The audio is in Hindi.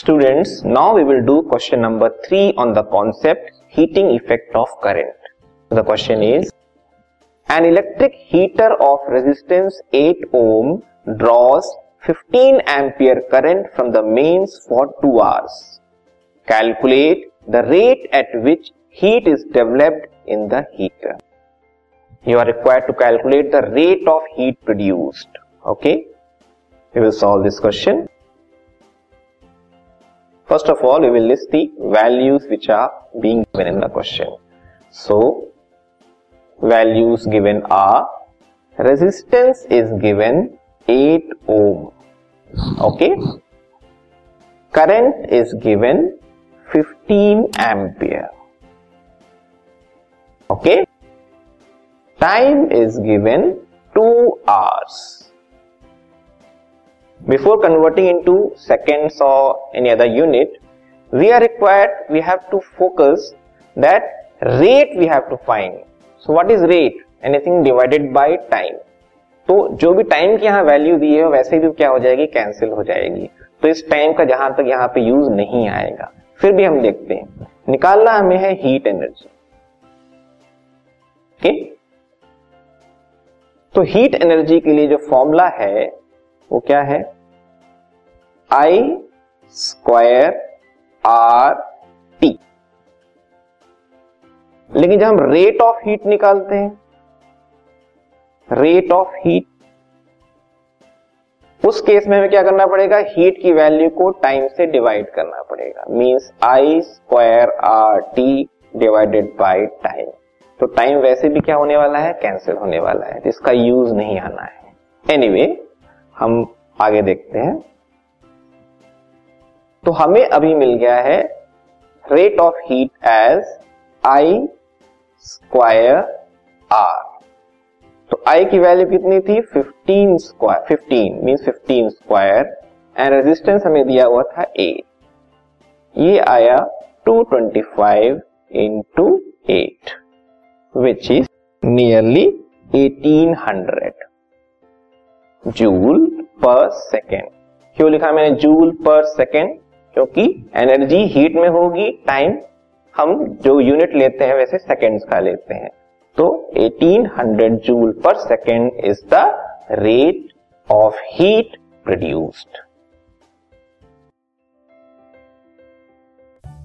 Students, now we will do question number 3 on the concept heating effect of current. The question is An electric heater of resistance 8 ohm draws 15 ampere current from the mains for 2 hours. Calculate the rate at which heat is developed in the heater. You are required to calculate the rate of heat produced. Okay, we will solve this question. First of all, we will list the values which are being given in the question. So, values given are resistance is given 8 ohm. Okay. Current is given 15 ampere. Okay. Time is given 2 hours. Before converting into seconds or any other unit, we are required, we have to focus that rate we have to find. So what is rate? Anything divided by time. तो जो भी टाइम की यहाँ वैल्यू दी है वैसे भी क्या हो जाएगी कैंसिल हो जाएगी तो इस टाइम का जहाँ तक यहाँ पे यूज़ नहीं आएगा फिर भी हम देखते हैं निकालना हमें है हीट एनर्जी ओके तो हीट एनर्जी के लिए जो फॉर्मूला है वो क्या है? आई स्क्वायर आर टी लेकिन जब हम रेट ऑफ़ हीट निकालते हैं रेट ऑफ़ हीट उस केस में हमें क्या करना पड़ेगा? हीट की वैल्यू को टाइम से डिवाइड करना पड़ेगा। Means I square R T divided by time तो टाइम वैसे भी क्या होने वाला है? कैंसिल होने वाला है। इसका यूज़ नहीं आना है। एनीवे anyway, हम आगे देखते हैं। तो हमें अभी मिल गया है rate of heat as I square R तो आई की वैल्यू कितनी थी? 15 square 15 mean 15 square and resistance हमें दिया हुआ था 8 ये आया 225 five into eight which is nearly 1800 joule per second क्यों लिखा मैंने जूल पर सेकेंड क्योंकि एनर्जी हीट में होगी टाइम हम जो यूनिट लेते हैं वैसे सेकेंड्स का लेते हैं। तो 1800 joule per second is the rate of heat produced